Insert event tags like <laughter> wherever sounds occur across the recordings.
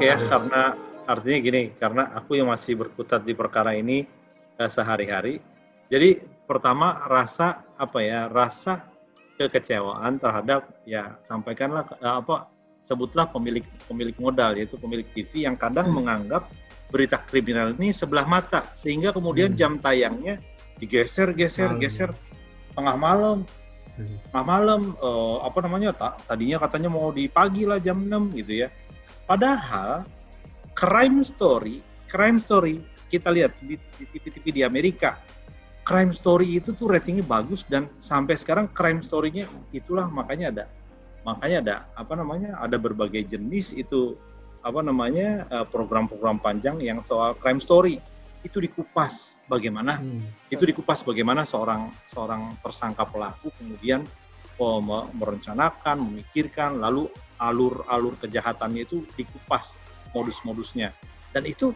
Oke ya, karena artinya gini, karena aku yang masih berkutat di perkara ini uh, sehari-hari. Jadi pertama rasa apa ya, rasa kekecewaan terhadap ya sampaikanlah uh, apa sebutlah pemilik pemilik modal yaitu pemilik TV yang kadang hmm. menganggap berita kriminal ini sebelah mata sehingga kemudian hmm. jam tayangnya digeser geser malam. geser tengah malam hmm. tengah malam uh, apa namanya tak tadinya katanya mau di pagi lah jam 6 gitu ya padahal crime story crime story kita lihat di TV-TV di Amerika crime story itu tuh ratingnya bagus dan sampai sekarang crime story-nya itulah makanya ada makanya ada apa namanya ada berbagai jenis itu apa namanya eh, program-program panjang yang soal crime story itu dikupas bagaimana hmm. itu dikupas bagaimana seorang seorang tersangka pelaku kemudian oh, merencanakan memikirkan lalu alur-alur kejahatannya itu dikupas modus-modusnya. Dan itu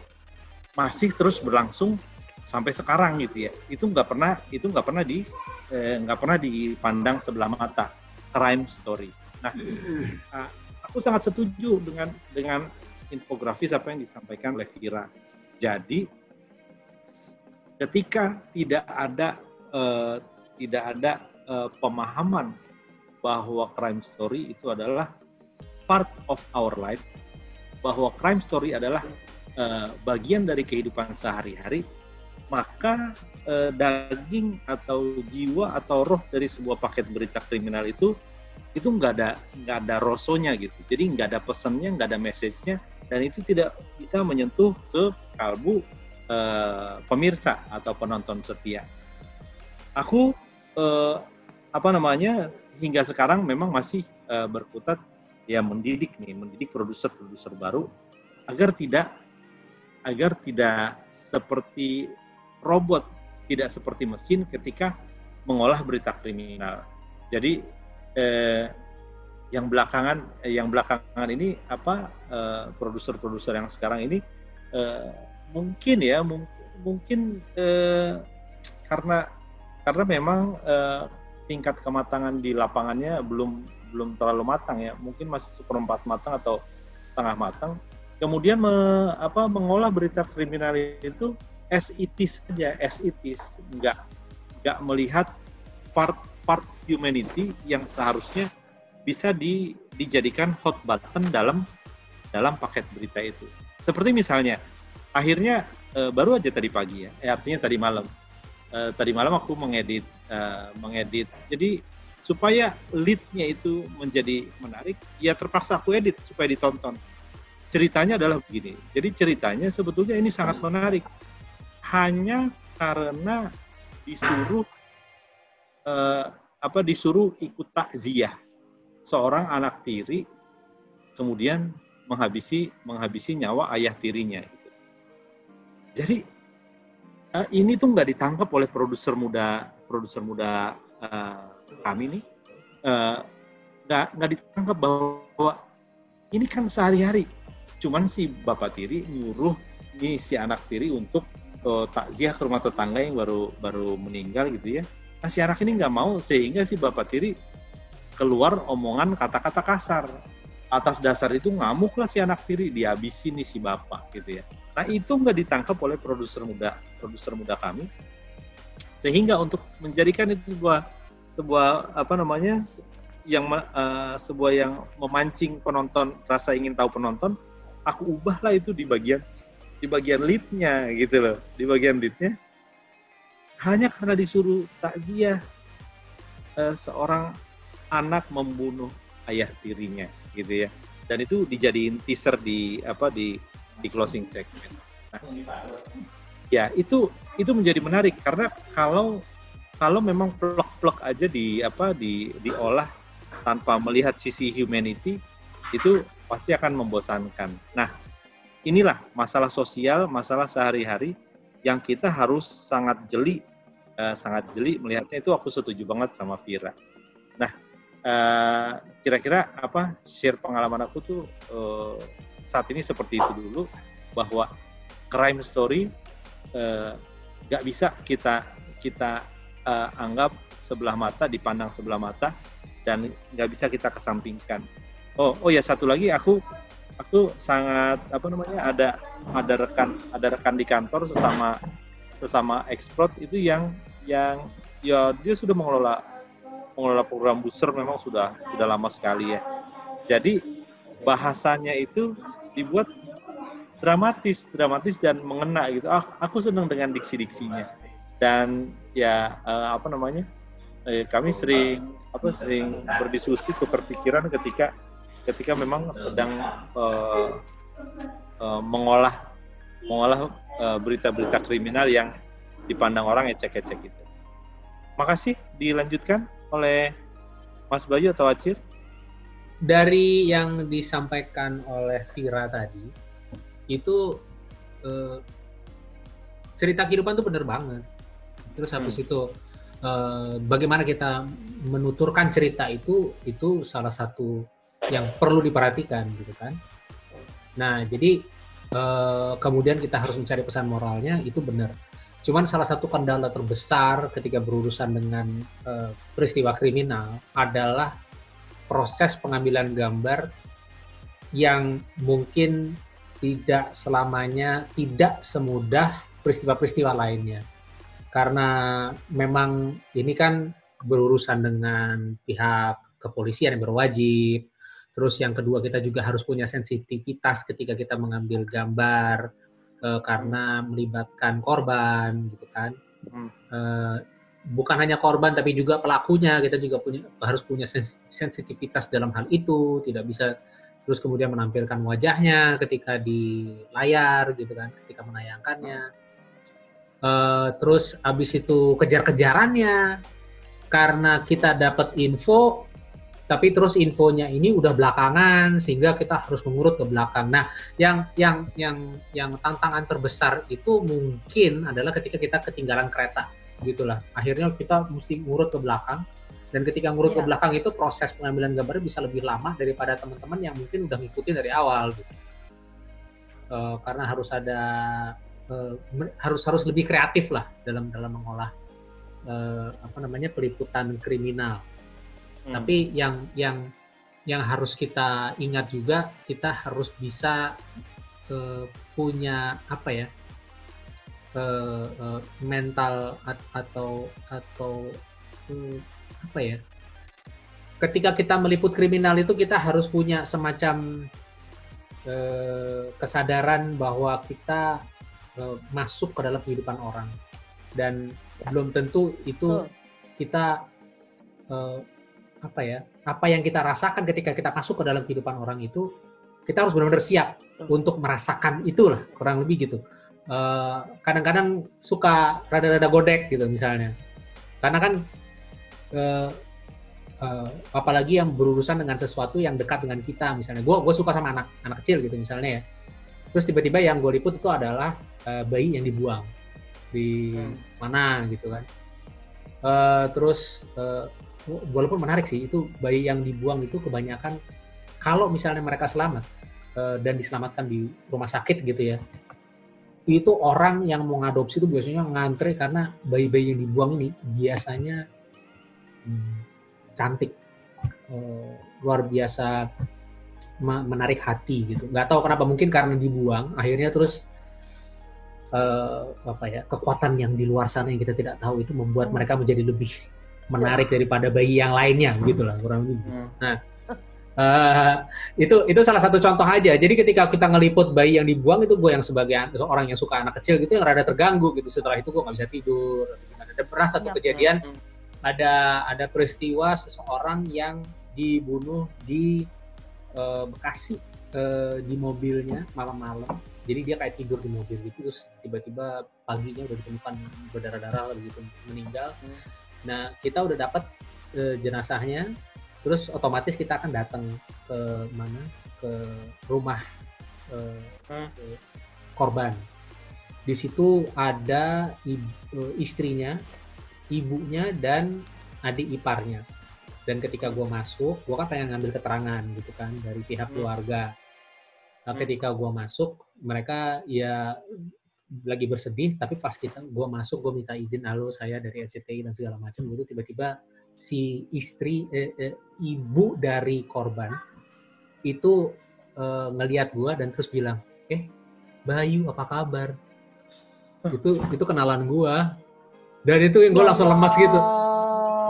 masih terus berlangsung sampai sekarang gitu ya. Itu nggak pernah itu nggak pernah di eh, nggak eh, pernah dipandang sebelah mata. Crime story. Nah eh, <clears throat> aku sangat setuju dengan dengan infografis apa yang disampaikan oleh Vira. Jadi ketika tidak ada uh, tidak ada uh, pemahaman bahwa crime story itu adalah part of our life, bahwa crime story adalah uh, bagian dari kehidupan sehari-hari, maka uh, daging atau jiwa atau roh dari sebuah paket berita kriminal itu itu nggak ada nggak ada rosonya gitu jadi nggak ada pesannya nggak ada message-nya dan itu tidak bisa menyentuh ke kalbu uh, pemirsa atau penonton setia. Aku uh, apa namanya hingga sekarang memang masih uh, berkutat ya mendidik nih, mendidik produser-produser baru agar tidak agar tidak seperti robot, tidak seperti mesin ketika mengolah berita kriminal. Jadi eh, yang belakangan eh, yang belakangan ini apa produser-produser yang sekarang ini eh, mungkin ya mungkin mungkin eh, karena karena memang eh, tingkat kematangan di lapangannya belum belum terlalu matang ya. Mungkin masih seperempat matang atau setengah matang. Kemudian me, apa mengolah berita kriminal itu as it is saja as it is. Nggak nggak melihat part part humanity yang seharusnya bisa di, dijadikan hot button dalam dalam paket berita itu. Seperti misalnya akhirnya uh, baru aja tadi pagi ya, eh, artinya tadi malam. Uh, tadi malam aku mengedit, uh, mengedit. Jadi supaya leadnya itu menjadi menarik, ya terpaksa aku edit supaya ditonton. Ceritanya adalah begini. Jadi ceritanya sebetulnya ini sangat menarik. Hanya karena disuruh uh, apa disuruh ikut takziah seorang anak tiri kemudian menghabisi menghabisi nyawa ayah tirinya jadi uh, ini tuh nggak ditangkap oleh produser muda produser muda uh, kami nih uh, nggak nggak ditangkap bahwa ini kan sehari-hari. Cuman si bapak tiri nyuruh nih si anak tiri untuk uh, takziah ke rumah tetangga yang baru baru meninggal gitu ya. Nah si anak ini nggak mau sehingga si bapak tiri keluar omongan kata-kata kasar. Atas dasar itu ngamuklah si anak tiri dihabisin nih si bapak gitu ya. Nah itu nggak ditangkap oleh produser muda, produser muda kami, sehingga untuk menjadikan itu sebuah sebuah apa namanya yang uh, sebuah yang memancing penonton rasa ingin tahu penonton, aku ubahlah itu di bagian di bagian leadnya gitu loh, di bagian leadnya. Hanya karena disuruh takziah uh, seorang anak membunuh ayah tirinya gitu ya. Dan itu dijadiin teaser di apa di di closing segment. Nah, ya itu itu menjadi menarik karena kalau kalau memang plok-plok aja di apa di diolah tanpa melihat sisi humanity itu pasti akan membosankan. Nah, inilah masalah sosial, masalah sehari-hari yang kita harus sangat jeli uh, sangat jeli melihatnya itu aku setuju banget sama Vira. Nah, uh, kira-kira apa share pengalaman aku tuh uh, saat ini seperti itu dulu bahwa crime story uh, bisa kita kita uh, anggap sebelah mata dipandang sebelah mata dan nggak bisa kita kesampingkan oh oh ya satu lagi aku aku sangat apa namanya ada ada rekan ada rekan di kantor sesama sesama ekspor itu yang yang ya dia sudah mengelola mengelola program booster memang sudah sudah lama sekali ya. Jadi bahasanya itu dibuat dramatis, dramatis dan mengena gitu. Ah, aku senang dengan diksi-diksinya. Dan ya uh, apa namanya? Eh, kami sering apa sering berdiskusi tukar pikiran ketika ketika memang sedang uh, uh, mengolah mengolah berita-berita uh, kriminal yang dipandang orang ecek-ecek itu. Makasih, dilanjutkan oleh Mas Bayu atau Acir? Dari yang disampaikan oleh Vira tadi, itu eh, cerita kehidupan tuh bener banget. Terus habis hmm. itu eh, bagaimana kita menuturkan cerita itu itu salah satu yang perlu diperhatikan gitu kan. Nah jadi eh, kemudian kita harus mencari pesan moralnya itu benar. Cuman salah satu kendala terbesar ketika berurusan dengan uh, peristiwa kriminal adalah proses pengambilan gambar yang mungkin tidak selamanya tidak semudah peristiwa-peristiwa lainnya. Karena memang ini kan berurusan dengan pihak kepolisian yang berwajib. Terus yang kedua kita juga harus punya sensitivitas ketika kita mengambil gambar uh, karena melibatkan korban gitu kan hmm. uh, bukan hanya korban tapi juga pelakunya kita juga punya harus punya sensitivitas dalam hal itu tidak bisa terus kemudian menampilkan wajahnya ketika di layar gitu kan ketika menayangkannya uh, terus abis itu kejar-kejarannya karena kita dapat info tapi terus infonya ini udah belakangan sehingga kita harus mengurut ke belakang. Nah, yang yang yang yang tantangan terbesar itu mungkin adalah ketika kita ketinggalan kereta, gitulah. Akhirnya kita mesti ngurut ke belakang dan ketika ngurut yeah. ke iya. belakang itu proses pengambilan gambarnya bisa lebih lama daripada teman-teman yang mungkin udah ngikutin dari awal gitu. Uh, karena harus ada uh, harus harus lebih kreatif lah dalam dalam mengolah uh, apa namanya peliputan kriminal Hmm. Tapi yang yang yang harus kita ingat juga kita harus bisa uh, punya apa ya uh, uh, mental atau atau uh, apa ya ketika kita meliput kriminal itu kita harus punya semacam uh, kesadaran bahwa kita uh, masuk ke dalam kehidupan orang. Dan ya. belum tentu itu kita uh, apa ya apa yang kita rasakan ketika kita masuk ke dalam kehidupan orang itu kita harus benar-benar siap untuk merasakan itulah kurang lebih gitu. Kadang eh, kadang-kadang suka rada-rada godek gitu misalnya. Karena kan uh, uh, apalagi yang berurusan dengan sesuatu yang dekat dengan kita misalnya. Gue gue suka sama anak anak kecil gitu misalnya ya terus tiba-tiba yang gue liput itu adalah uh, bayi yang dibuang di hmm. mana gitu kan uh, terus uh, walaupun menarik sih itu bayi yang dibuang itu kebanyakan kalau misalnya mereka selamat uh, dan diselamatkan di rumah sakit gitu ya itu orang yang mau ngadopsi itu biasanya ngantre karena bayi-bayi yang dibuang ini biasanya hmm, cantik uh, luar biasa menarik hati gitu nggak tahu kenapa mungkin karena dibuang akhirnya terus uh, apa ya kekuatan yang di luar sana yang kita tidak tahu itu membuat mereka menjadi lebih menarik daripada bayi yang lainnya gitu lah kurang lebih. Hmm. Nah, uh, itu itu salah satu contoh aja. Jadi ketika kita ngeliput bayi yang dibuang itu gue yang sebagai orang yang suka anak kecil gitu yang rada terganggu gitu. Setelah itu gue nggak bisa tidur. Ada pernah satu ya, kejadian hmm. ada ada peristiwa seseorang yang dibunuh di uh, Bekasi uh, di mobilnya malam-malam. Jadi dia kayak tidur di mobil gitu terus tiba-tiba paginya udah ditemukan berdarah-darah begitu meninggal. Hmm Nah, kita udah dapat e, jenazahnya, terus otomatis kita akan datang ke mana? Ke rumah e, hmm. ke korban. Di situ ada ibu, eh, istrinya, ibunya dan adik iparnya. Dan ketika gue masuk, gue kan pengen ngambil keterangan gitu kan dari pihak hmm. keluarga. Nah, hmm. ketika gue masuk, mereka ya lagi bersedih tapi pas kita gue masuk gue minta izin halo saya dari RCTI dan segala macam gitu tiba-tiba si istri eh, eh, ibu dari korban itu uh, ngelihat gue dan terus bilang, eh Bayu apa kabar? Itu itu kenalan gue. Dan itu yang gue langsung lemas gitu.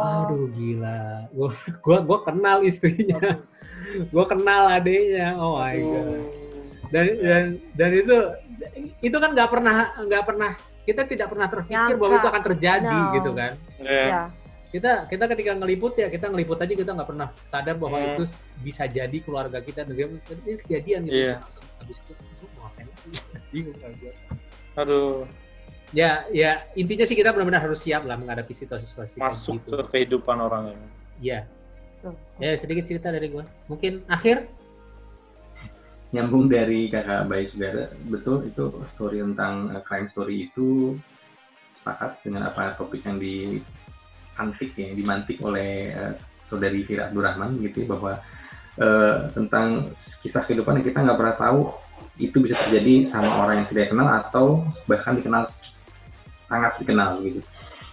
Aduh gila, gue gua gua kenal istrinya, <laughs> gue kenal adiknya, oh my god. Dan dan dan itu itu kan nggak pernah nggak pernah kita tidak pernah terpikir bahwa itu akan terjadi no. gitu kan. Yeah kita kita ketika ngeliput ya kita ngeliput aja kita nggak pernah sadar bahwa hmm. itu bisa jadi keluarga kita dan ini kejadian gitu yeah. habis itu itu mau ngapain? <laughs> Bingung kan gue aduh ya ya intinya sih kita benar-benar harus siap lah menghadapi situasi-situasi masuk gitu. ke kehidupan orang ini. Ya. Ya sedikit cerita dari gue mungkin akhir? Nyambung dari kakak baik saudara betul itu story tentang uh, crime story itu sepakat dengan apa topik yang di antik ya, dimantik oleh uh, saudari Fira Abdurrahman gitu ya, bahwa uh, tentang kisah kehidupan yang kita nggak pernah tahu itu bisa terjadi sama orang yang tidak kenal atau bahkan dikenal sangat dikenal gitu.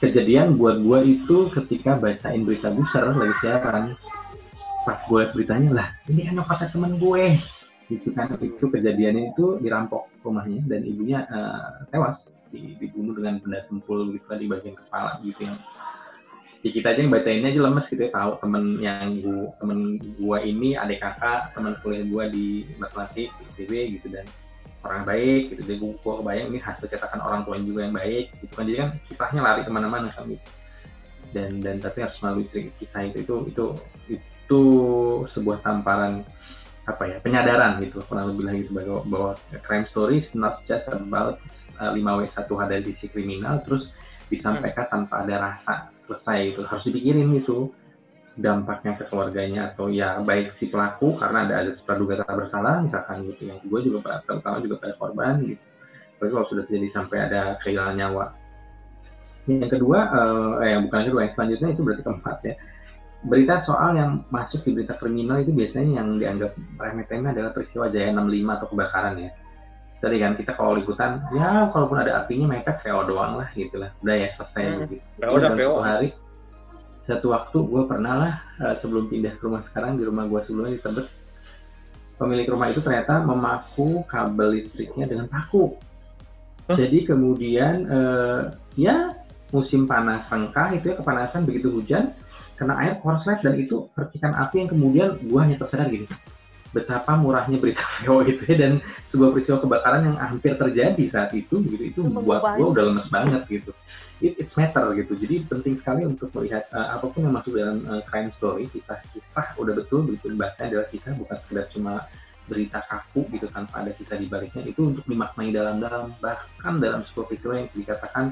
Kejadian buat gue itu ketika bacain berita besar lagi siaran, pas gue beritanya lah ini kan nyokapnya temen gue. Gitu kan itu kejadiannya itu dirampok rumahnya dan ibunya uh, tewas. Dibunuh dengan benda tumpul gitu kan di bagian kepala gitu yang ya kita aja yang bacainnya aja lemes gitu ya tahu temen yang gua temen gua ini adik kakak teman kuliah gua di matematik ITB gitu dan orang baik gitu. Jadi gua kebayang ini hasil cetakan orang tua juga yang baik gitu kan. Jadi kan kisahnya lari ke mana-mana kan gitu. Dan dan tapi harus melalui kisah itu itu itu itu sebuah tamparan apa ya penyadaran gitu. Kurang lebih lagi bahwa, bahwa crime story is not just about uh, 5W1 dari sisi kriminal terus disampaikan tanpa ada rasa selesai itu harus dipikirin itu dampaknya ke keluarganya atau ya baik si pelaku karena ada ada praduga tak bersalah misalkan gitu. Yang kedua juga terutama juga pada korban gitu. Tapi kalau sudah terjadi sampai ada kehilangan nyawa. Yang kedua eh, yang bukan kedua yang selanjutnya itu berarti keempat ya. Berita soal yang masuk di berita kriminal itu biasanya yang dianggap remeh-temeh adalah peristiwa Jaya 65 atau kebakaran ya. Tadi kan kita kalau liputan ya kalaupun ada artinya mereka PO doang lah gitu lah. Udah ya selesai hmm. gitu. PO udah PO hari satu waktu gue pernah lah uh, sebelum pindah ke rumah sekarang di rumah gue sebelumnya di Tebet. Pemilik rumah itu ternyata memaku kabel listriknya dengan paku. Huh? jadi kemudian uh, ya musim panas sengkah itu ya kepanasan begitu hujan kena air korslet dan itu percikan api yang kemudian gue hanya tersadar gitu betapa murahnya berita <laughs> VO itu ya dan sebuah peristiwa kebakaran yang hampir terjadi saat itu gitu. Itu buat gue udah lemes banget gitu it, it's matter gitu. Jadi penting sekali untuk melihat uh, apa pun yang masuk dalam uh, crime story kita kisah udah betul begitu bahasanya adalah kisah bukan sekedar cuma berita kaku gitu tanpa ada kisah di baliknya itu untuk dimaknai dalam-dalam. Bahkan dalam sebuah peristiwa yang dikatakan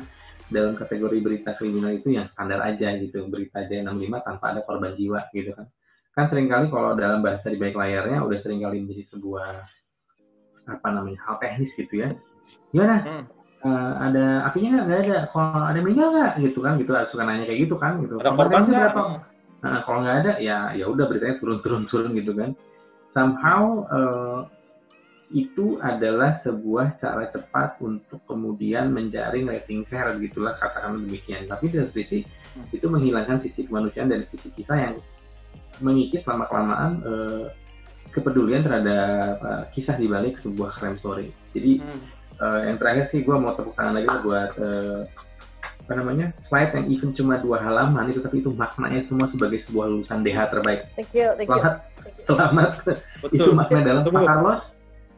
dalam kategori berita kriminal itu yang standar aja gitu berita aja 65 tanpa ada korban jiwa gitu kan. Kan sering kali kalau dalam bahasa di balik layarnya udah sering kali menjadi sebuah apa namanya hal teknis gitu ya. Gimana? Hmm. Uh, ada apinya nggak? Ada. Kalau ada meninggal nggak? Gitu kan gitu. Suka nanya kayak gitu kan gitu. Ada korban nggak? nah, kalau nggak ada ya ya udah beritanya turun turun turun gitu kan. Somehow uh, itu adalah sebuah cara cepat untuk kemudian menjaring rating share gitulah katakan demikian. Tapi dari sisi hmm. itu menghilangkan sisi kemanusiaan dan sisi kita yang mengikis lama kelamaan uh, eh, kepedulian terhadap uh, kisah di balik sebuah crime story. Jadi hmm. Uh, yang terakhir sih gue mau tepuk tangan lagi buat uh, apa namanya slide yang even cuma dua halaman itu tapi itu maknanya semua sebagai sebuah lulusan DH terbaik. Thank you, thank selamat, you. Selamat. Betul. itu makna dalam Pak Carlos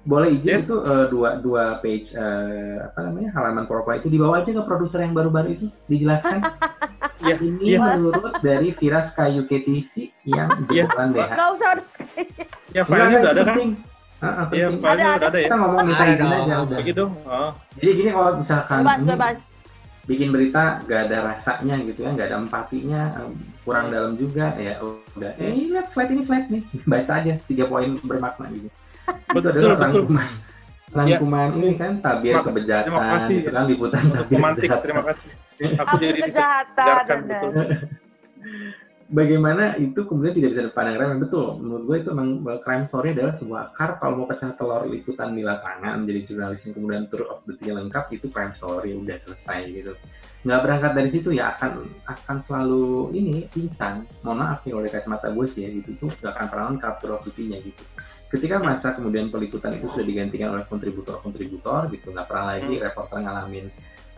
boleh izin yes. itu uh, dua dua page uh, apa namanya halaman PowerPoint itu dibawa aja ke produser yang baru-baru itu dijelaskan. <laughs> ya, ini ya. menurut dari Viras Kayu KTC yang di ya. DH. Gak usah harus Ya filenya udah ada kan? Iya, filenya udah ada ya. Kita ngomong minta izin aja udah. Begitu. Oh. Jadi gini kalau misalkan ini bikin berita gak ada rasanya gitu ya, gak ada empatinya, kurang hmm. dalam juga ya udah. Eh, lihat slide ini slide nih, <laughs> baca aja tiga poin bermakna gitu betul betul, betul. rangkuman ya. ini kan tabiat kebejatan terima kasih itu kan liputan tabiat romantik terima kasih aku jadi kejahatan betul bagaimana itu kemudian tidak bisa dipandang remeh. Betul menurut gue itu memang crime story adalah sebuah akar. Kalau mau pecah telur liputan di lapangan menjadi jurnalis yang kemudian turut of the lengkap itu crime story udah selesai gitu. Nggak berangkat dari situ ya akan akan selalu ini pincang mohon maaf nih oleh kacamata gue sih ya gitu. Tuh nggak akan pernah lengkap turut of nya gitu. Ketika masa kemudian peliputan itu sudah digantikan oleh kontributor-kontributor gitu. Nggak pernah lagi hmm. reporter ngalamin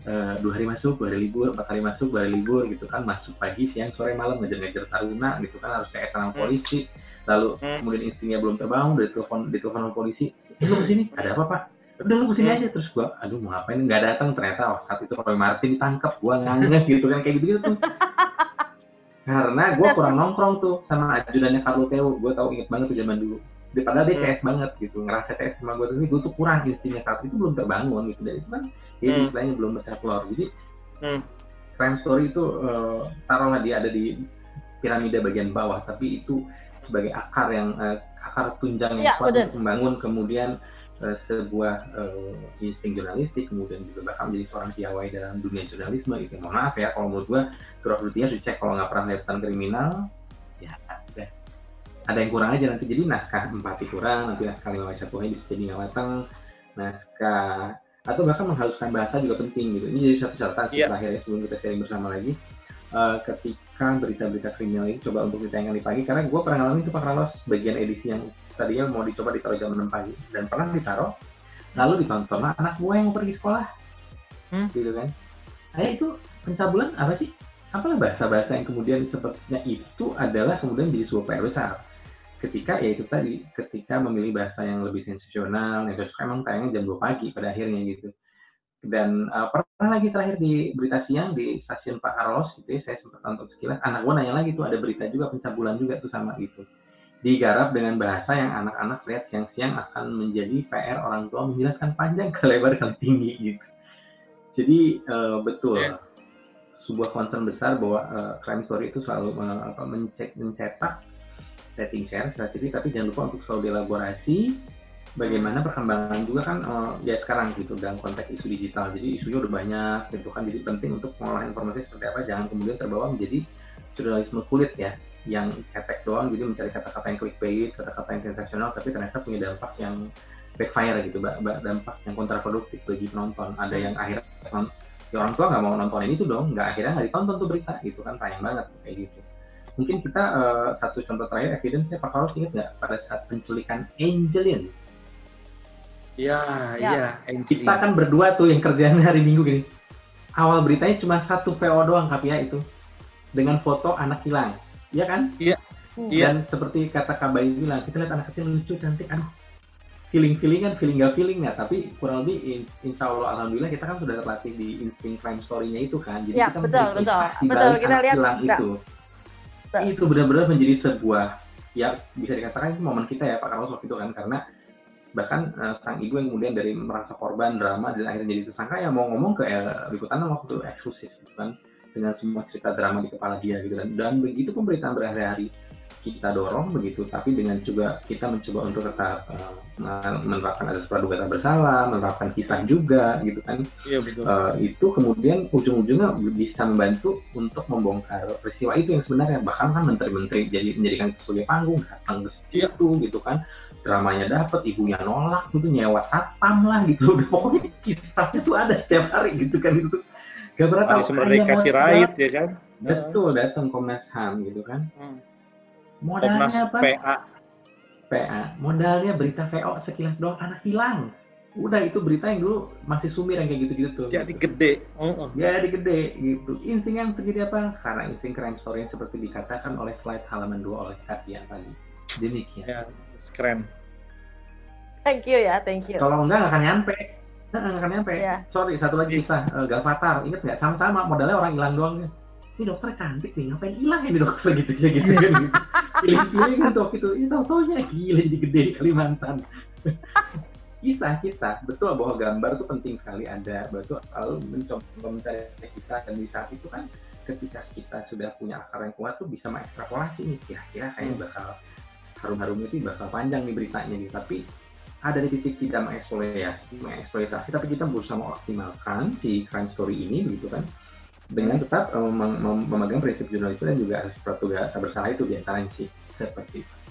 uh, dua hari masuk dua hari libur empat hari masuk dua hari libur gitu kan. Masuk pagi siang sore malam ngejar-ngejar taruna gitu kan. Harus kayak tenang hmm. polisi. Lalu hmm. kemudian istrinya belum terbangun dari telepon di telepon polisi. Eh, lu ke sini? Ada apa pak? Udah lu ke sini hmm. aja. Terus gua aduh mau ngapain? Nggak datang. Ternyata oh, saat itu Roy Martin ditangkap gua nganges gitu kan. Kayak gitu gitu tuh. Karena gue kurang nongkrong tuh sama ajudannya Carlo Teo gue tahu inget banget tuh zaman dulu. Padahal dia CS banget gitu. Ngerasa CS sama gue tapi gue tuh kurang instingnya saat itu belum terbangun gitu. Dan itu kan ya hmm. istilahnya belum berkeluar jadi hmm. crime story itu uh, taruhlah dia ada di piramida bagian bawah tapi itu sebagai akar yang uh, akar tunjang yang ya, kuat untuk membangun. Kemudian uh, sebuah uh, insting jurnalistik kemudian juga bahkan menjadi seorang piawai dalam dunia jurnalisme itu mohon maaf ya kalau menurut gue Turaf Rutia cek kalau nggak pernah lihat kriminal. Ya ada yang kurang aja nanti. Jadi naskah empati kurang nanti naskah lima satu bisa jadi nggak matang. Naskah atau bahkan menghaluskan bahasa juga penting gitu. Ini jadi satu catatan yeah. terakhir ya sebelum kita sharing bersama lagi. Uh, ketika berita-berita kriminal ini coba untuk ditayangkan di pagi karena gue pernah ngalamin itu Pak Carlos bagian edisi yang tadinya mau dicoba ditaruh jam 6 pagi dan pernah ditaruh lalu ditonton nah, anak gue yang mau pergi sekolah. Hmm? gitu kan. Nah itu pencabulan apa sih? Apalah bahasa-bahasa yang kemudian sepertinya itu adalah kemudian jadi sebuah PR besar ketika ya itu tadi ketika memilih bahasa yang lebih sensasional yang besok emang tayangnya jam 2 pagi pada akhirnya gitu. Dan uh, pernah lagi terakhir di berita siang di stasiun Pak Carlos gitu ya saya sempat nonton sekilas anak gua nanya lagi tuh ada berita juga pencabulan juga tuh sama gitu digarap dengan bahasa yang anak-anak lihat siang-siang akan menjadi PR orang tua menjelaskan panjang ke lebar dan tinggi gitu. Jadi uh, betul yeah. sebuah concern besar bahwa uh, crime story itu selalu uh, apa, mencetak setting share strategi tapi jangan lupa untuk selalu dielaborasi bagaimana perkembangan juga kan uh, ya sekarang gitu dalam konteks isu digital. Jadi isunya udah banyak gitu kan jadi penting untuk mengolah informasi seperti apa jangan kemudian terbawa menjadi jurnalisme kulit ya yang ketek doang jadi mencari kata-kata yang clickbait kata-kata yang sensasional tapi ternyata punya dampak yang backfire gitu dampak yang kontraproduktif bagi penonton. Ada yang akhirnya ya orang tua nggak mau nontonin itu dong nggak akhirnya nggak ditonton tuh berita gitu kan sayang banget kayak gitu mungkin kita uh, satu contoh terakhir evidence-nya Pak Carlos ingat nggak pada saat penculikan Angelin? Iya, ya. iya, Angelin. Kita kan berdua tuh yang kerjanya hari Minggu gini. Awal beritanya cuma satu VO doang ya itu. Dengan foto anak hilang. Iya kan? Iya. Hmm. Dan seperti kata Kabai bilang, kita lihat anak kecil lucu, cantik, aduh feeling feeling kan feeling gak feeling ya tapi kurang lebih insya Allah alhamdulillah kita kan sudah terlatih di insting crime story-nya itu kan jadi ya, kita betul betul betul kita lihat itu itu benar-benar menjadi sebuah ya bisa dikatakan itu momen kita ya Pak Carlos waktu itu kan. Karena bahkan uh, sang ibu yang kemudian dari merasa korban drama dan akhirnya jadi tersangka ya mau ngomong ke uh, liputan waktu itu eksklusif gitu kan. Dengan semua cerita drama di kepala dia gitu kan. Dan begitu pemberitaan berhari-hari kita dorong begitu, tapi dengan juga kita mencoba untuk tetap uh, menerapkan asas praduga tak bersalah, menerapkan kisah juga gitu kan. Iya betul. Uh, itu kemudian ujung-ujungnya bisa membantu untuk membongkar peristiwa itu yang sebenarnya. Bahkan kan menteri-menteri jadi menjadikan sebagai panggung datang ke iya. situ gitu kan. Dramanya dapat ibunya nolak gitu nyewa satpam lah gitu. <laughs> Pokoknya kisahnya tuh ada setiap hari gitu kan. Itu gak pernah tahu. kasih raid ya kan? Betul datang Komnas HAM gitu kan. Hmm modalnya Komnas apa? PA. PA. Modalnya berita VO sekilas doang anak hilang. Udah itu berita yang dulu masih sumir yang kayak gitu-gitu tuh. Jadi gede. Oh, oh. Jadi gede gitu. Insting yang terjadi apa? Karena insting crime story yang seperti dikatakan oleh slide halaman 2 oleh Katia tadi. Demikian. Ya, keren. Thank you ya, thank you. Kalau enggak nggak akan nyampe. Nggak akan nyampe. Yeah. Sorry, satu lagi kisah uh, Galvatar. Ingat nggak? Sama-sama modalnya orang hilang doang ini dokter cantik nih ngapain hilang ini dokter? <laughs> Gitu gitu gitu. Kan pilih-pilih kan dok itu. Ini tau nya gila jadi gede di Kalimantan. <laughs> Kisah kisah. Betul bahwa gambar itu penting sekali ada. Betul kalau mencoba mencari kisah dan di saat itu kan ketika kita sudah punya akar yang kuat tuh bisa mengekstrapolasi nih kira-kira kayaknya hmm. bakal harum-harum itu bakal panjang nih beritanya nih. Tapi ada di titik tidak mengeksploitasi, mengeksploitasi tapi kita berusaha mengoptimalkan si crime story ini gitu kan dengan tetap um, mem memegang prinsip jurnalisme dan juga asas praduga bersalah itu biasanya sih seperti itu.